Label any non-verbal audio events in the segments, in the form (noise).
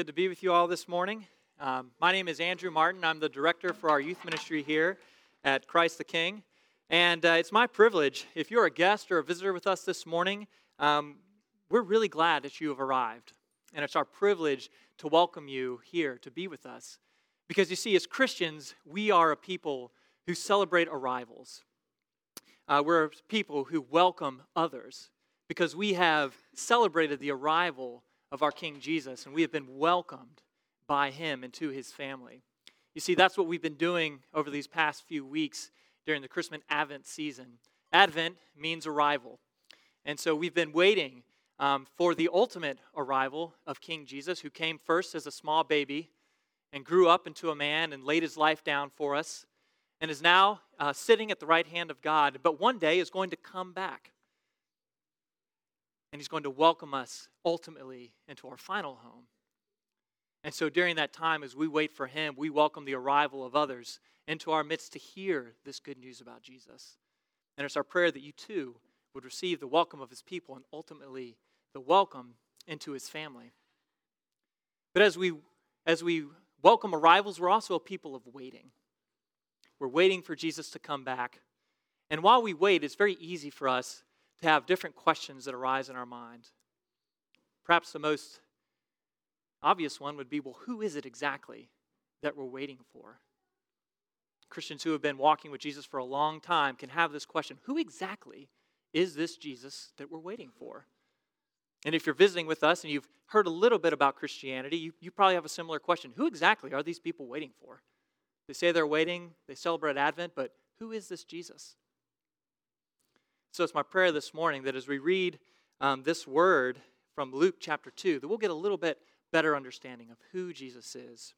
good to be with you all this morning. Um, my name is Andrew Martin. I'm the director for our youth ministry here at Christ the King. And uh, it's my privilege, if you're a guest or a visitor with us this morning, um, we're really glad that you have arrived. And it's our privilege to welcome you here to be with us. Because you see, as Christians, we are a people who celebrate arrivals. Uh, we're people who welcome others because we have celebrated the arrival of our King Jesus and we have been welcomed by him into his family. You see, that's what we've been doing over these past few weeks during the Christmas Advent season. Advent means arrival. And so we've been waiting um, for the ultimate arrival of King Jesus, who came first as a small baby and grew up into a man and laid his life down for us, and is now uh, sitting at the right hand of God, but one day is going to come back. And he's going to welcome us ultimately into our final home. And so during that time, as we wait for him, we welcome the arrival of others into our midst to hear this good news about Jesus. And it's our prayer that you too would receive the welcome of his people and ultimately the welcome into his family. But as we as we welcome arrivals, we're also a people of waiting. We're waiting for Jesus to come back. And while we wait, it's very easy for us to have different questions that arise in our mind. Perhaps the most obvious one would be well, who is it exactly that we're waiting for? Christians who have been walking with Jesus for a long time can have this question Who exactly is this Jesus that we're waiting for? And if you're visiting with us and you've heard a little bit about Christianity, you, you probably have a similar question. Who exactly are these people waiting for? They say they're waiting, they celebrate Advent, but who is this Jesus? So it's my prayer this morning that as we read um, this word from Luke chapter 2, that we'll get a little bit better understanding of who Jesus is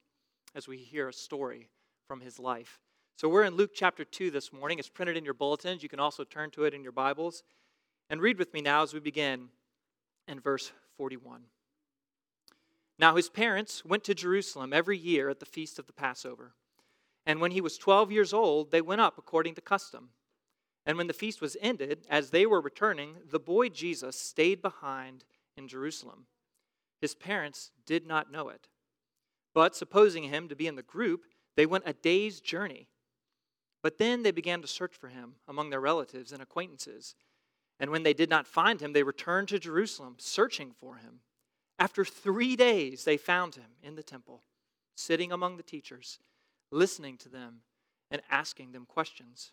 as we hear a story from his life. So we're in Luke chapter 2 this morning. It's printed in your bulletins. You can also turn to it in your Bibles. And read with me now as we begin in verse 41. Now his parents went to Jerusalem every year at the feast of the Passover. And when he was 12 years old, they went up according to custom. And when the feast was ended, as they were returning, the boy Jesus stayed behind in Jerusalem. His parents did not know it. But supposing him to be in the group, they went a day's journey. But then they began to search for him among their relatives and acquaintances. And when they did not find him, they returned to Jerusalem, searching for him. After three days, they found him in the temple, sitting among the teachers, listening to them and asking them questions.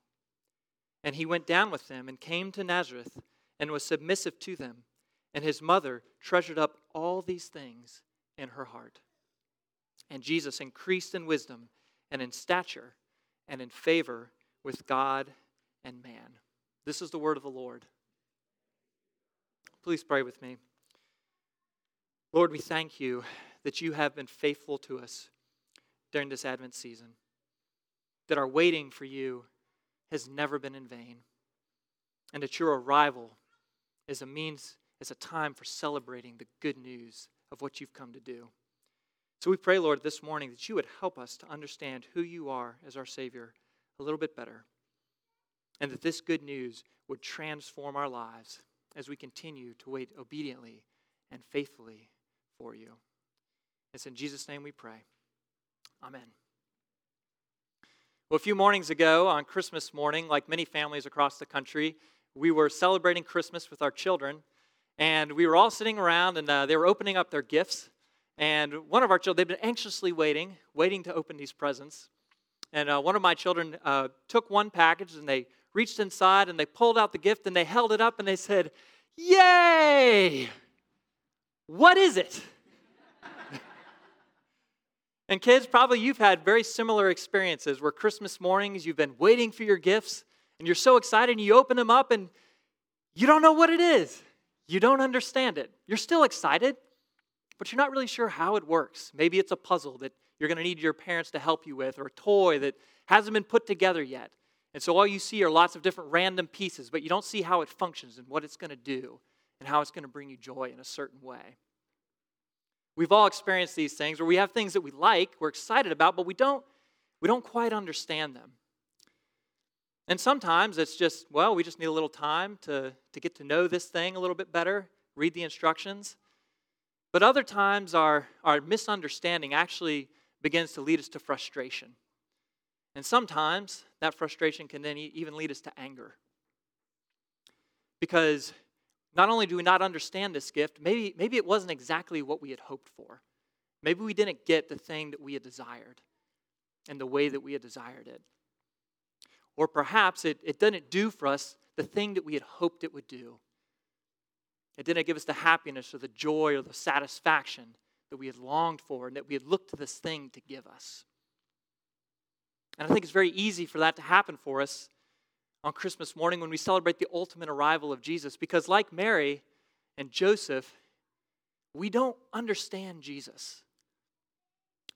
And he went down with them and came to Nazareth and was submissive to them. And his mother treasured up all these things in her heart. And Jesus increased in wisdom and in stature and in favor with God and man. This is the word of the Lord. Please pray with me. Lord, we thank you that you have been faithful to us during this Advent season, that our waiting for you has never been in vain, and that your arrival is a means is a time for celebrating the good news of what you've come to do. So we pray, Lord, this morning that you would help us to understand who you are as our Savior a little bit better, and that this good news would transform our lives as we continue to wait obediently and faithfully for you. It's in Jesus' name we pray. Amen. Well, a few mornings ago, on Christmas morning, like many families across the country, we were celebrating Christmas with our children and we were all sitting around, and uh, they were opening up their gifts. And one of our children, they'd been anxiously waiting, waiting to open these presents. And uh, one of my children uh, took one package and they reached inside and they pulled out the gift and they held it up and they said, Yay! What is it? And kids, probably you've had very similar experiences where Christmas mornings you've been waiting for your gifts and you're so excited and you open them up and you don't know what it is. You don't understand it. You're still excited, but you're not really sure how it works. Maybe it's a puzzle that you're going to need your parents to help you with, or a toy that hasn't been put together yet. And so all you see are lots of different random pieces, but you don't see how it functions and what it's going to do and how it's going to bring you joy in a certain way. We've all experienced these things where we have things that we like, we're excited about, but we don't, we don't quite understand them. And sometimes it's just, well, we just need a little time to, to get to know this thing a little bit better, read the instructions. But other times, our, our misunderstanding actually begins to lead us to frustration. And sometimes that frustration can then even lead us to anger. Because not only do we not understand this gift, maybe, maybe it wasn't exactly what we had hoped for. Maybe we didn't get the thing that we had desired and the way that we had desired it. Or perhaps it, it didn't do for us the thing that we had hoped it would do. It didn't give us the happiness or the joy or the satisfaction that we had longed for and that we had looked to this thing to give us. And I think it's very easy for that to happen for us on Christmas morning when we celebrate the ultimate arrival of Jesus because, like Mary and Joseph, we don't understand Jesus.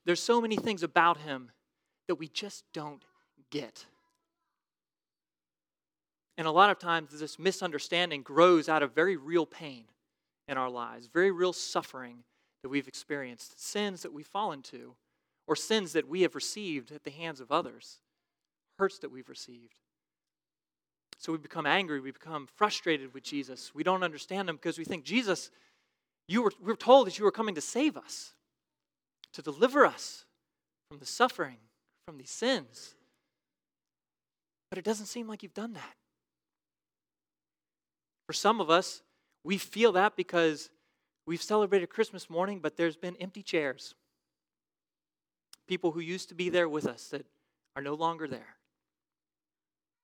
There's so many things about him that we just don't get. And a lot of times, this misunderstanding grows out of very real pain in our lives, very real suffering that we've experienced, sins that we've fallen to, or sins that we have received at the hands of others, hurts that we've received. So we become angry, we become frustrated with Jesus. We don't understand him because we think, Jesus, you were, we were told that you were coming to save us, to deliver us from the suffering, from these sins. But it doesn't seem like you've done that. For some of us, we feel that because we've celebrated Christmas morning, but there's been empty chairs. People who used to be there with us that are no longer there.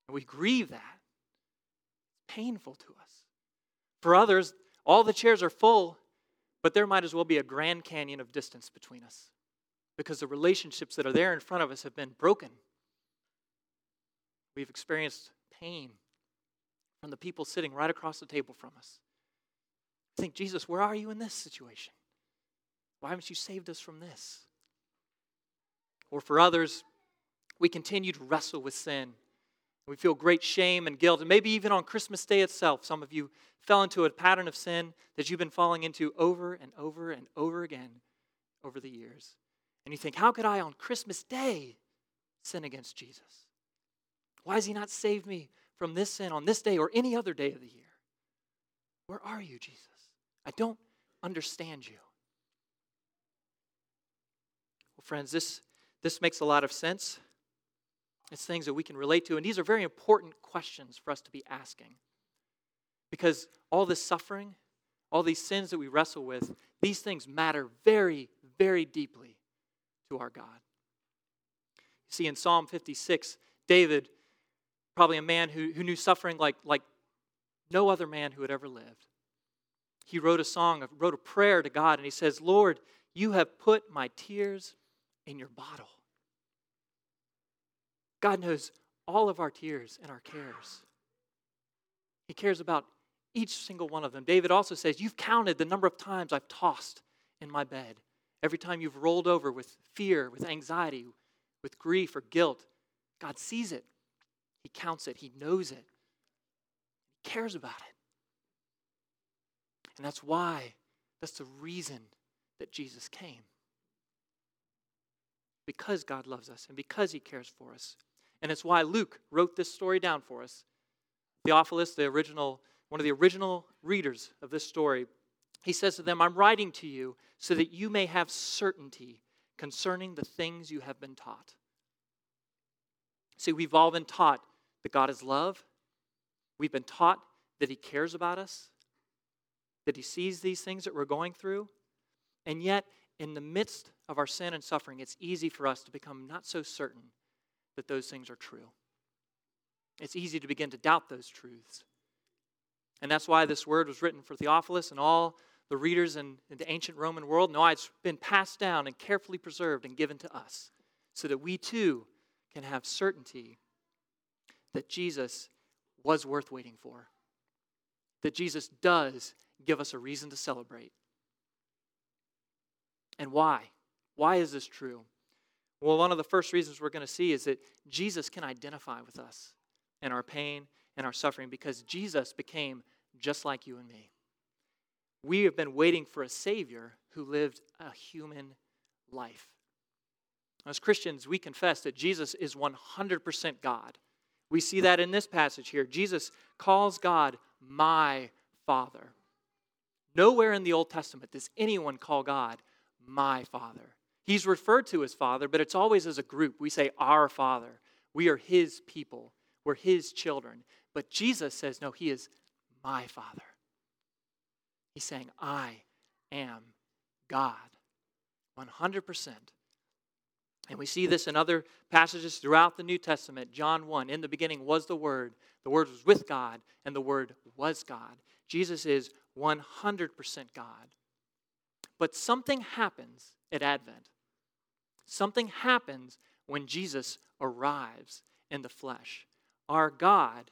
And we grieve that. Painful to us. For others, all the chairs are full, but there might as well be a Grand Canyon of distance between us because the relationships that are there in front of us have been broken. We've experienced pain from the people sitting right across the table from us. Think, Jesus, where are you in this situation? Why haven't you saved us from this? Or for others, we continue to wrestle with sin. We feel great shame and guilt. And maybe even on Christmas Day itself, some of you fell into a pattern of sin that you've been falling into over and over and over again over the years. And you think, how could I on Christmas Day sin against Jesus? Why has He not saved me from this sin on this day or any other day of the year. Where are you, Jesus? I don't understand you. Well, friends, this, this makes a lot of sense. It's things that we can relate to, and these are very important questions for us to be asking. Because all this suffering, all these sins that we wrestle with, these things matter very, very deeply to our God. You see, in Psalm 56, David probably a man who, who knew suffering like, like no other man who had ever lived. He wrote a song, wrote a prayer to God, and he says, Lord, you have put my tears in your bottle. God knows all of our tears and our cares. He cares about each single one of them. David also says, You've counted the number of times I've tossed in my bed. Every time you've rolled over with fear, with anxiety, with grief or guilt, God sees it. He counts it, He knows it, He cares about it. And that's why, that's the reason that Jesus came. Because God loves us and because He cares for us. And it's why Luke wrote this story down for us. Theophilus, the original, one of the original readers of this story, he says to them, I'm writing to you so that you may have certainty concerning the things you have been taught. See, we've all been taught that God is love. We've been taught that He cares about us, that He sees these things that we're going through. And yet, in the midst of our sin and suffering, it's easy for us to become not so certain that those things are true. It's easy to begin to doubt those truths. And that's why this word was written for Theophilus and all the readers in, in, the ancient Roman world. No, it's been passed down and carefully preserved and given to us so that we too can have certainty that Jesus was worth waiting for, that Jesus does give us a reason to celebrate. And why? Why is this true? Well, one of the first reasons we're going to see is that Jesus can identify with us and our pain and our suffering because Jesus became just like you and me. We have been waiting for a Savior who lived a human life. As Christians, we confess that Jesus is 100% God. We see that in this passage here. Jesus calls God my Father. Nowhere in the Old Testament does anyone call God my Father. He's referred to as Father, but it's always as a group. We say, Our Father. We are His people, we're His children. But Jesus says, No, He is my Father. He's saying, I am God. 100%. And we see this in other passages throughout the New Testament. John 1 In the beginning was the Word, the Word was with God, and the Word was God. Jesus is 100% God. But something happens at Advent. Something happens when Jesus arrives in the flesh. Our God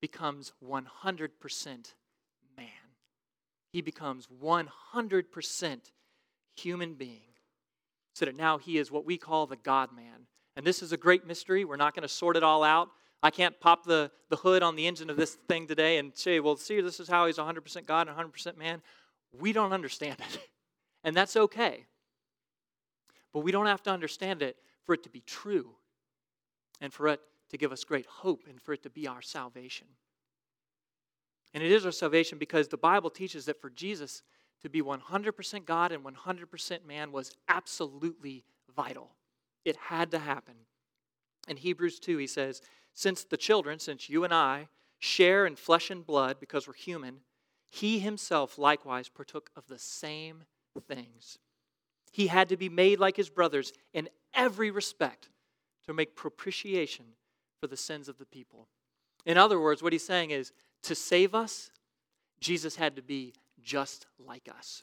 becomes 100% man, he becomes 100% human being so that now he is what we call the God man. And this is a great mystery. We're not going to sort it all out. I can't pop the, the hood on the engine of this thing today and say, well, see, this is how he's 100% God and 100% man. We don't understand it. (laughs) And that's okay. But we don't have to understand it for it to be true and for it to give us great hope and for it to be our salvation. And it is our salvation because the Bible teaches that for Jesus, to be 100% God and 100% man was absolutely vital. It had to happen. In Hebrews 2, he says, Since the children, since you and I, share in flesh and blood because we're human, he himself likewise partook of the same things. He had to be made like his brothers in every respect to make propitiation for the sins of the people. In other words, what he's saying is to save us, Jesus had to be just like us.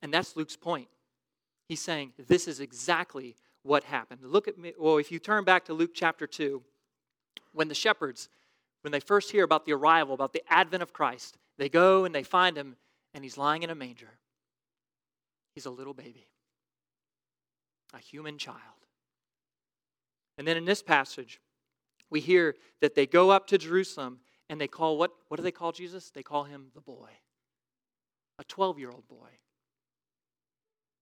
And that's Luke's point. He's saying this is exactly what happened. Look at me. Well, if you turn back to Luke chapter 2, when the shepherds, when they first hear about the arrival, about the advent of Christ, they go and they find him, and he's lying in a manger. He's a little baby, a human child. And then in this passage, we hear that they go up to Jerusalem and they call what? What do they call Jesus? They call him the boy, a 12 year old boy.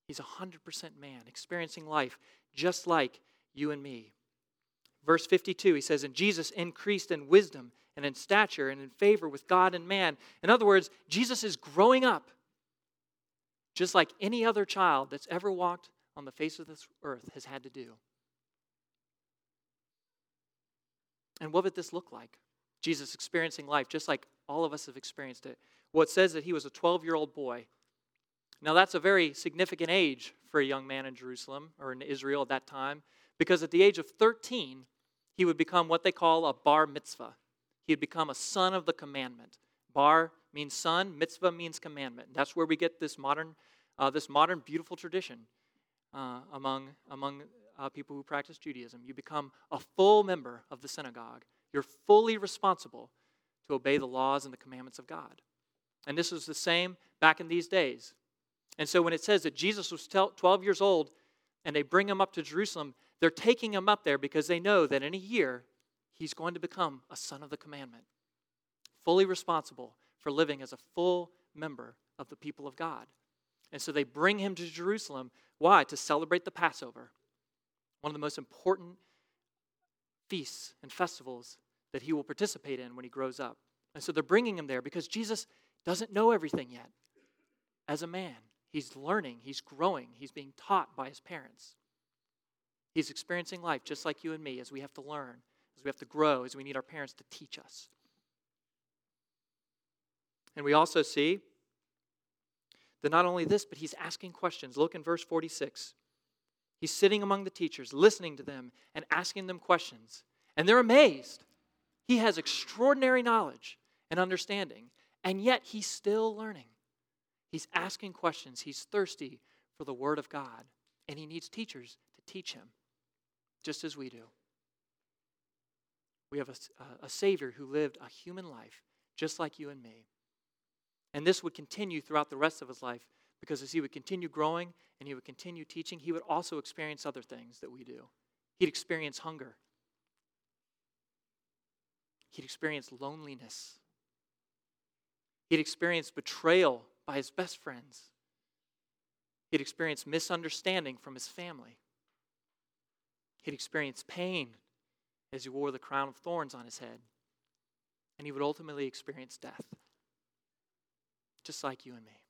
He's a 100% man, experiencing life just like you and me. Verse 52, he says, And Jesus increased in wisdom and in stature and in favor with God and man. In other words, Jesus is growing up just like any other child that's ever walked on the face of this earth has had to do. And what would this look like? Jesus experiencing life just like all of us have experienced it. Well, it says that he was a 12 year old boy. Now, that's a very significant age for a young man in Jerusalem or in Israel at that time, because at the age of 13, he would become what they call a bar mitzvah. He would become a son of the commandment. Bar means son, mitzvah means commandment. That's where we get this modern, uh, this modern beautiful tradition uh, among, among uh, people who practice Judaism. You become a full member of the synagogue. You're fully responsible to obey the laws and the commandments of God. And this was the same back in these days. And so when it says that Jesus was 12 years old and they bring him up to Jerusalem, they're taking him up there because they know that in a year he's going to become a son of the commandment, fully responsible for living as a full member of the people of God. And so they bring him to Jerusalem. Why? To celebrate the Passover, one of the most important feasts and festivals that he will participate in when he grows up. And so they're bringing him there because Jesus doesn't know everything yet. As a man, he's learning, he's growing, he's being taught by his parents. He's experiencing life just like you and me as we have to learn, as we have to grow, as we need our parents to teach us. And we also see that not only this, but he's asking questions. Look in verse 46. He's sitting among the teachers, listening to them, and asking them questions. And they're amazed. He has extraordinary knowledge and understanding, and yet he's still learning. He's asking questions. He's thirsty for the Word of God, and he needs teachers to teach him, just as we do. We have a, a Savior who lived a human life, just like you and me. And this would continue throughout the rest of his life Because as he would continue growing and he would continue teaching, he would also experience other things that we do. He'd experience hunger, he'd experience loneliness, he'd experience betrayal by his best friends, he'd experience misunderstanding from his family, he'd experience pain as he wore the crown of thorns on his head, and he would ultimately experience death, just like you and me,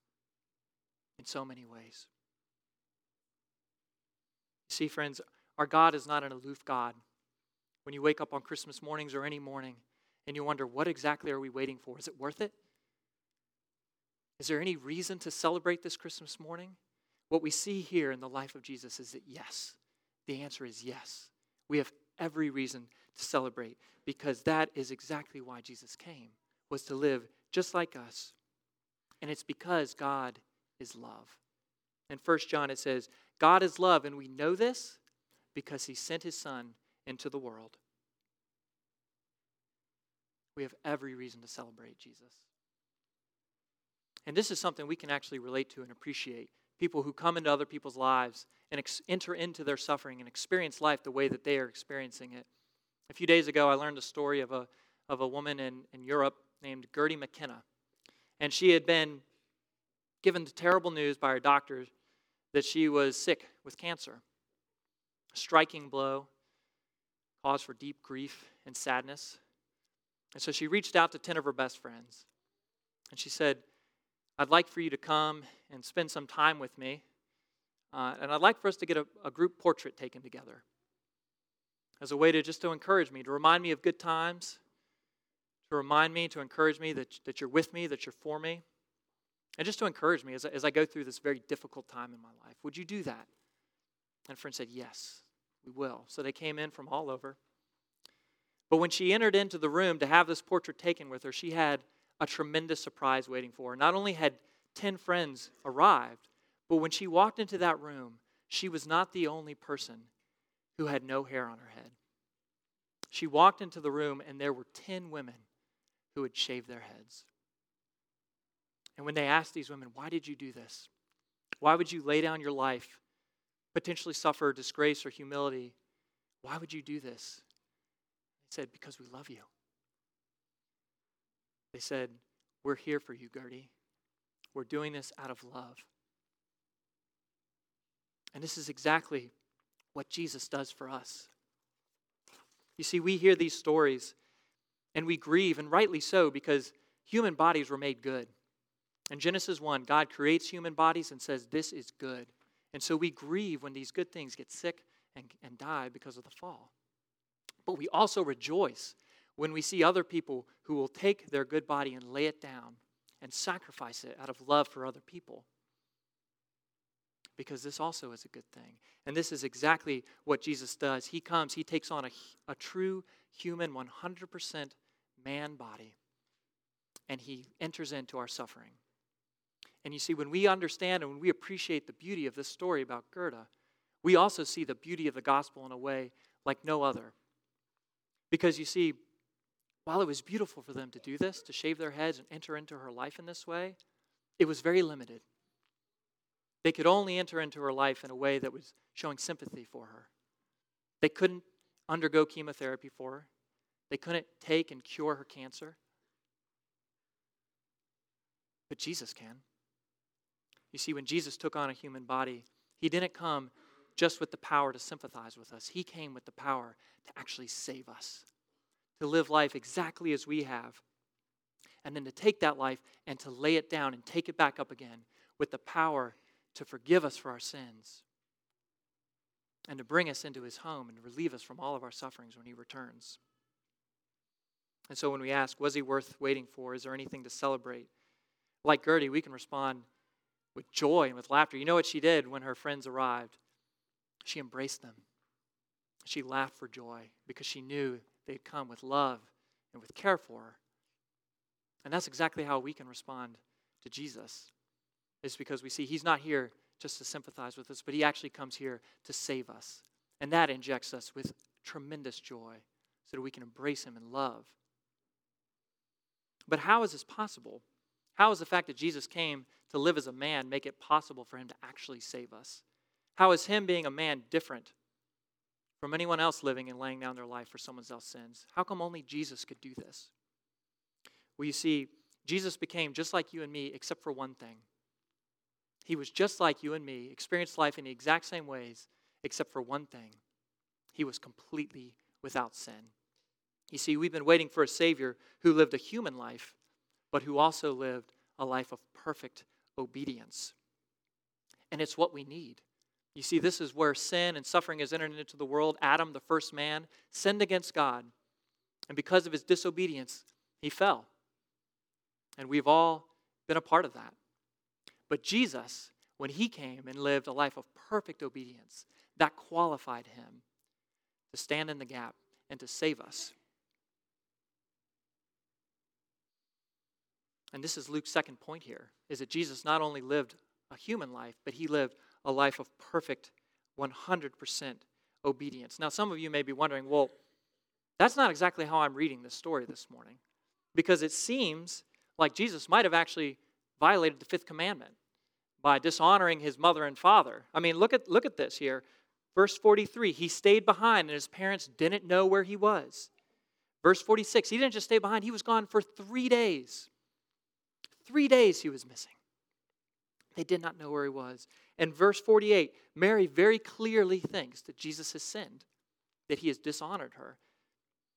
in so many ways. See, friends, our God is not an aloof God. When you wake up on Christmas mornings or any morning and you wonder, what exactly are we waiting for? Is it worth it? Is there any reason to celebrate this Christmas morning? What we see here in the life of Jesus is that yes. The answer is yes. We have every reason to celebrate because that is exactly why Jesus came, was to live just like us. And it's because God is love. In 1 John it says, God is love, and we know this because he sent his son into the world. We have every reason to celebrate Jesus. And this is something we can actually relate to and appreciate. People who come into other people's lives and ex- enter into their suffering and experience life the way that they are experiencing it. A few days ago, I learned the story of a, of a woman in, in Europe named Gertie McKenna. And she had been given the terrible news by her doctors that she was sick with cancer. A striking blow, cause for deep grief and sadness. And so she reached out to 10 of her best friends. And she said, I'd like for you to come and spend some time with me. Uh, and I'd like for us to get a, a group portrait taken together as a way to just to encourage me, to remind me of good times, to remind me, to encourage me that, that you're with me, that you're for me, and just to encourage me as, as I go through this very difficult time in my life. Would you do that? And friend said, Yes, we will. So they came in from all over. But when she entered into the room to have this portrait taken with her, she had a tremendous surprise waiting for her. Not only had 10 friends arrived, but when she walked into that room, she was not the only person who had no hair on her head. She walked into the room, and there were 10 women who had shaved their heads. And when they asked these women, Why did you do this? Why would you lay down your life, potentially suffer disgrace or humility? Why would you do this? They said, Because we love you. They said, We're here for you, Gertie. We're doing this out of love. And this is exactly what Jesus does for us. You see, we hear these stories and we grieve, and rightly so, because human bodies were made good. In Genesis 1, God creates human bodies and says, This is good. And so we grieve when these good things get sick and, and die because of the fall. But we also rejoice when we see other people who will take their good body and lay it down and sacrifice it out of love for other people because this also is a good thing. And this is exactly what Jesus does. He comes, he takes on a, a true human, 100% man body, and he enters into our suffering. And you see, when we understand and when we appreciate the beauty of this story about Gertie, we also see the beauty of the gospel in a way like no other. Because you see, while it was beautiful for them to do this, to shave their heads and enter into her life in this way, it was very limited. They could only enter into her life in a way that was showing sympathy for her. They couldn't undergo chemotherapy for her, they couldn't take and cure her cancer. But Jesus can. You see, when Jesus took on a human body, he didn't come just with the power to sympathize with us, he came with the power to actually save us, to live life exactly as we have, and then to take that life and to lay it down and take it back up again with the power to forgive us for our sins and to bring us into his home and relieve us from all of our sufferings when he returns. And so when we ask, was he worth waiting for? Is there anything to celebrate? Like Gertie, we can respond with joy and with laughter. You know what she did when her friends arrived? She embraced them. She laughed for joy because she knew they'd come with love and with care for her. And that's exactly how we can respond to Jesus is because we see he's not here just to sympathize with us, but he actually comes here to save us. And that injects us with tremendous joy so that we can embrace him in love. But how is this possible? How is the fact that Jesus came to live as a man make it possible for him to actually save us? How is him being a man different from anyone else living and laying down their life for someone else's sins? How come only Jesus could do this? Well, you see, Jesus became just like you and me, except for one thing. He was just like you and me, experienced life in the exact same ways, except for one thing. He was completely without sin. You see, we've been waiting for a Savior who lived a human life, but who also lived a life of perfect obedience. And it's what we need. You see, this is where sin and suffering has entered into the world. Adam, the first man, sinned against God. And because of his disobedience, he fell. And we've all been a part of that. But Jesus, when he came and lived a life of perfect obedience, that qualified him to stand in the gap and to save us. And this is Luke's second point here is that Jesus not only lived a human life, but he lived a life of perfect 100% obedience. Now, some of you may be wondering, well, that's not exactly how I'm reading this story this morning, because it seems like Jesus might have actually violated the fifth commandment by dishonoring his mother and father. I mean, look at, look at this here. Verse 43 He stayed behind, and his parents didn't know where he was. Verse 46 He didn't just stay behind, he was gone for three days. Three days he was missing. They did not know where he was. And verse 48 Mary very clearly thinks that Jesus has sinned, that he has dishonored her.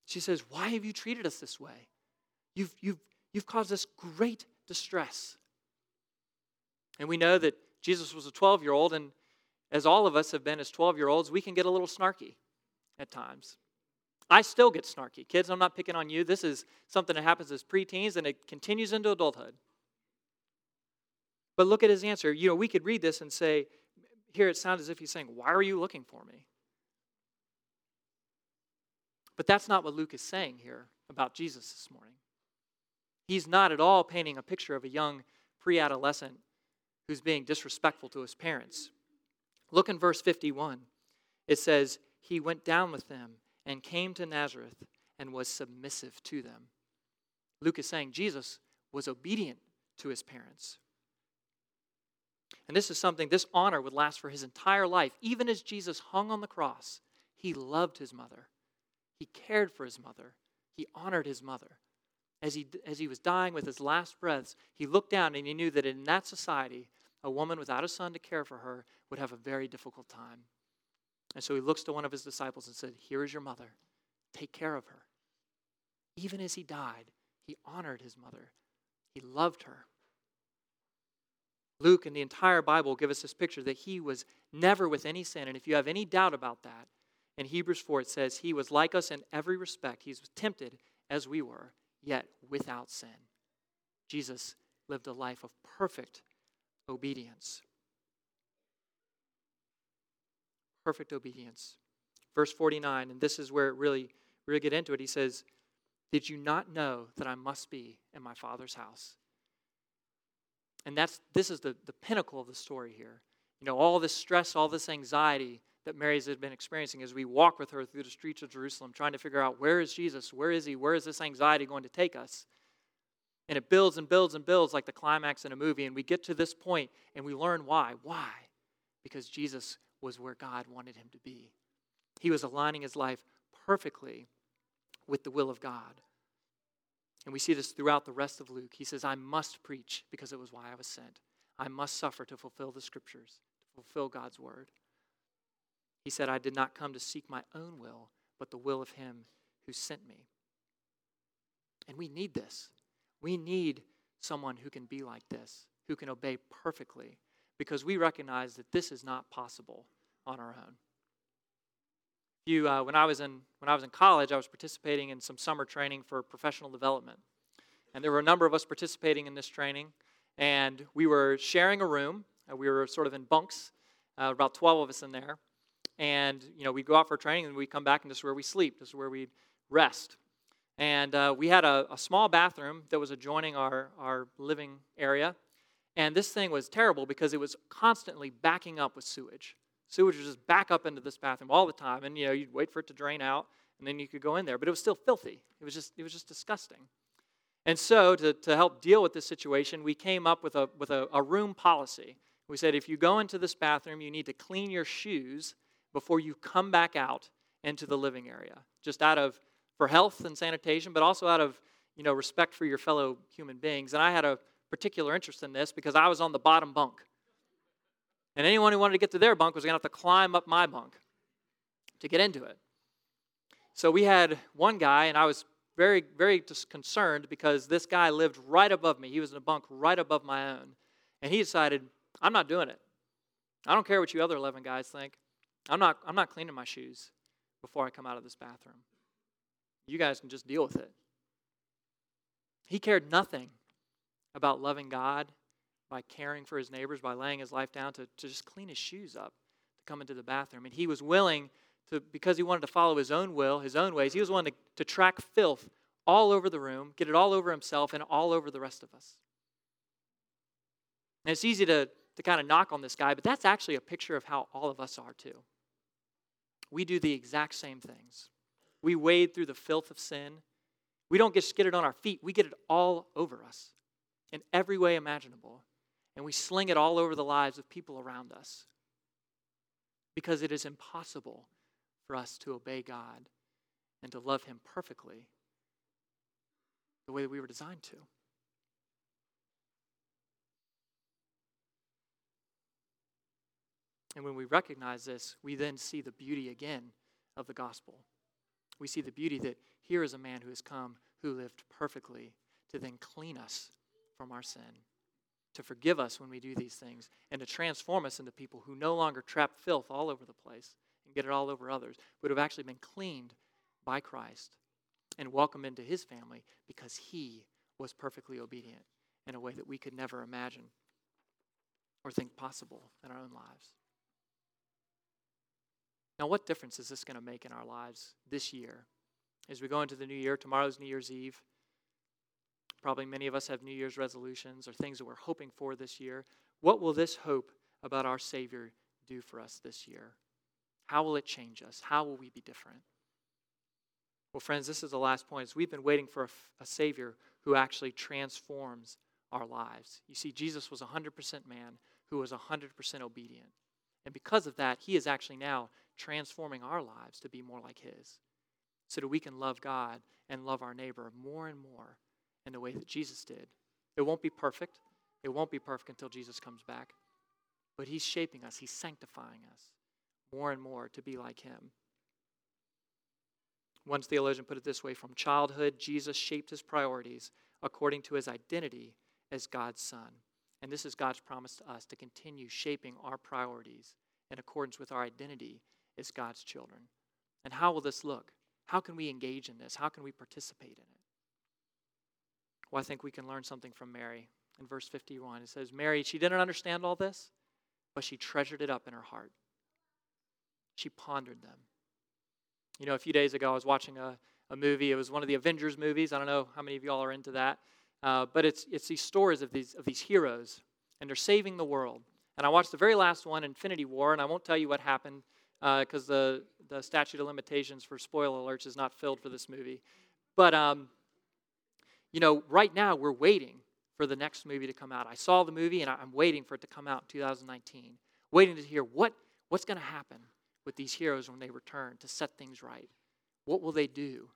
She says, Why have you treated us this way? You've, you've, you've caused us great distress. And we know that Jesus was a 12 year old, and as all of us have been as 12 year olds, we can get a little snarky at times. I still get snarky. Kids, I'm not picking on you. This is something that happens as preteens and it continues into adulthood. But look at his answer. You know, we could read this and say, here it sounds as if he's saying, Why are you looking for me? But that's not what Luke is saying here about Jesus this morning. He's not at all painting a picture of a young pre adolescent who's being disrespectful to his parents. Look in verse 51. It says, He went down with them and came to Nazareth and was submissive to them. Luke is saying Jesus was obedient to his parents. And this is something, this honor would last for his entire life. Even as Jesus hung on the cross, he loved his mother, he cared for his mother, he honored his mother. As he, as he was dying with his last breaths, he looked down and he knew that in that society, a woman without a son to care for her would have a very difficult time. And so he looks to one of his disciples and said, Here is your mother. Take care of her. Even as he died, he honored his mother, he loved her. Luke and the entire Bible give us this picture that he was never with any sin. And if you have any doubt about that, in Hebrews 4 it says, He was like us in every respect. He was tempted as we were, yet without sin. Jesus lived a life of perfect obedience. Perfect obedience. Verse 49, and this is where it really, really get into it. He says, Did you not know that I must be in my Father's house? And that's this is the, the pinnacle of the story here. You know, all this stress, all this anxiety that Mary's had been experiencing as we walk with her through the streets of Jerusalem, trying to figure out where is Jesus? Where is he? Where is this anxiety going to take us? And it builds and builds and builds like the climax in a movie. And we get to this point and we learn why. Why? Because Jesus was where God wanted him to be. He was aligning his life perfectly with the will of God. And we see this throughout the rest of Luke. He says, I must preach because it was why I was sent. I must suffer to fulfill the scriptures, to fulfill God's word. He said, I did not come to seek my own will, but the will of him who sent me. And we need this. We need someone who can be like this, who can obey perfectly, because we recognize that this is not possible on our own. You, uh, when I was in when I was in college, I was participating in some summer training for professional development, and there were a number of us participating in this training, and we were sharing a room. Uh, we were sort of in bunks, uh, about twelve of us in there, and you know we go out for training and we come back and this is where we sleep. This is where we rest. And uh, we had a, a, small bathroom that was adjoining our, our living area. And this thing was terrible because it was constantly backing up with sewage. Sewage would just back up into this bathroom all the time, and you know you'd wait for it to drain out, and then you could go in there. But it was still filthy. It was just it was just disgusting. And so, to, to help deal with this situation, we came up with, a, with a, a room policy. We said if you go into this bathroom, you need to clean your shoes before you come back out into the living area, just out of for health and sanitation, but also out of you know respect for your fellow human beings. And I had a particular interest in this because I was on the bottom bunk, and anyone who wanted to get to their bunk was going to have to climb up my bunk to get into it. So we had one guy, and I was very, very concerned because this guy lived right above me. He was in a bunk right above my own. And he decided, I'm not doing it. I don't care what you other 11 guys think. I'm not, I'm not cleaning my shoes before I come out of this bathroom. You guys can just deal with it. He cared nothing about loving God by caring for his neighbors, by laying his life down to, to just clean his shoes up to come into the bathroom. And he was willing to, because he wanted to follow his own will, his own ways, he was willing to, to track filth all over the room, get it all over himself and all over the rest of us. And it's easy to, to kind of knock on this guy, but that's actually a picture of how all of us are too. We do the exact same things. We wade through the filth of sin. We don't just get it on our feet, we get it all over us in every way imaginable. And we sling it all over the lives of people around us because it is impossible for us to obey God and to love Him perfectly the way that we were designed to. And when we recognize this, we then see the beauty again of the gospel. We see the beauty that here is a man who has come who lived perfectly to then clean us from our sin, to forgive us when we do these things, and to transform us into people who no longer trap filth all over the place and get it all over others, but have actually been cleaned by Christ and welcomed into his family because he was perfectly obedient in a way that we could never imagine or think possible in our own lives. Now, what difference is this going to make in our lives this year? As we go into the new year, tomorrow's New Year's Eve. Probably many of us have New Year's resolutions or things that we're hoping for this year. What will this hope about our Savior do for us this year? How will it change us? How will we be different? Well, friends, this is the last point. Is we've been waiting for a, a Savior who actually transforms our lives. You see, Jesus was 100% man who was 100% obedient. And because of that, he is actually now transforming our lives to be more like his so that we can love God and love our neighbor more and more in the way that Jesus did. It won't be perfect. It won't be perfect until Jesus comes back. But he's shaping us, he's sanctifying us more and more to be like him. One theologian put it this way from childhood, Jesus shaped his priorities according to his identity as God's Son. And this is God's promise to us to continue shaping our priorities in accordance with our identity as God's children. And how will this look? How can we engage in this? How can we participate in it? Well, I think we can learn something from Mary. In verse 51, it says, Mary, she didn't understand all this, but she treasured it up in her heart she pondered them. You know, a few days ago, I was watching a, a movie. It was one of the Avengers movies. I don't know how many of y'all are into that. Uh, but it's, it's these stories of these, of these heroes, and they're saving the world. And I watched the very last one, Infinity War, and I won't tell you what happened because uh, the, the statute of limitations for spoiler alerts is not filled for this movie. But, um, you know, right now we're waiting for the next movie to come out. I saw the movie, and I'm waiting for it to come out in 2019, waiting to hear what, what's going to happen with these heroes when they return to set things right? What will they do?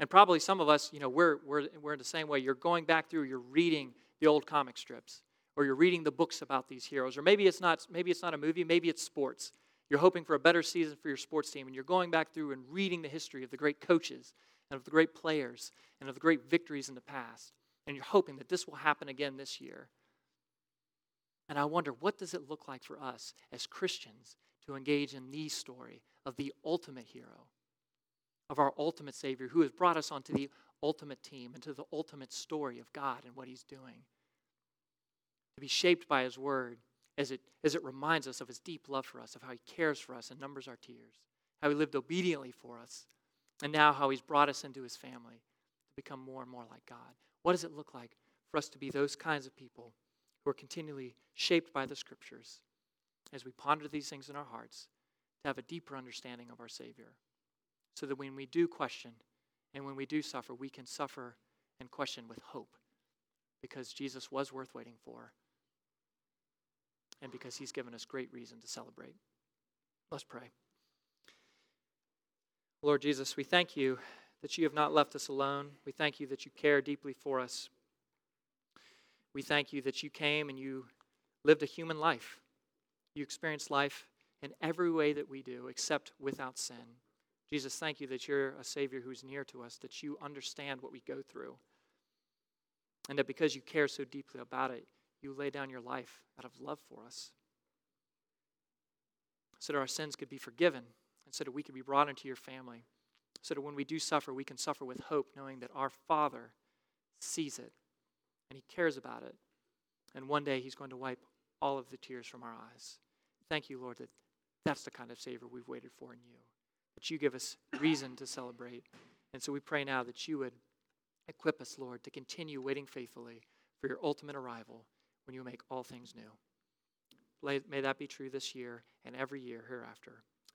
And probably some of us, you know, we're, we're, we're in the same way. You're going back through, you're reading the old comic strips, or you're reading the books about these heroes, or maybe it's not, maybe it's not a movie, maybe it's sports. You're hoping for a better season for your sports team, and you're going back through and reading the history of the great coaches and of the great players and of the great victories in the past. And you're hoping that this will happen again this year. And I wonder, what does it look like for us as Christians to engage in the story of the ultimate hero, of our ultimate Savior, who has brought us onto the ultimate team and to the ultimate story of God and what He's doing. To be shaped by His Word as it, as it reminds us of His deep love for us, of how He cares for us and numbers our tears, how He lived obediently for us, and now how He's brought us into His family to become more and more like God. What does it look like for us to be those kinds of people who are continually shaped by the Scriptures? as we ponder these things in our hearts, to have a deeper understanding of our Savior. So that when we do question and when we do suffer, we can suffer and question with hope because Jesus was worth waiting for and because he's given us great reason to celebrate. Let's pray. Lord Jesus, we thank you that you have not left us alone. We thank you that you care deeply for us. We thank you that you came and you lived a human life. You experienced life in every way that we do, except without sin. Jesus, thank you that you're a Savior who's near to us, that you understand what we go through, and that because you care so deeply about it, you lay down your life out of love for us so that our sins could be forgiven and so that we could be brought into your family. So that when we do suffer, we can suffer with hope, knowing that our Father sees it and He cares about it. And one day He's going to wipe all of the tears from our eyes. Thank you, Lord, that that's the kind of Savior we've waited for in you, that you give us reason to celebrate. And so we pray now that you would equip us, Lord, to continue waiting faithfully for your ultimate arrival when you make all things new. May that be true this year and every year hereafter.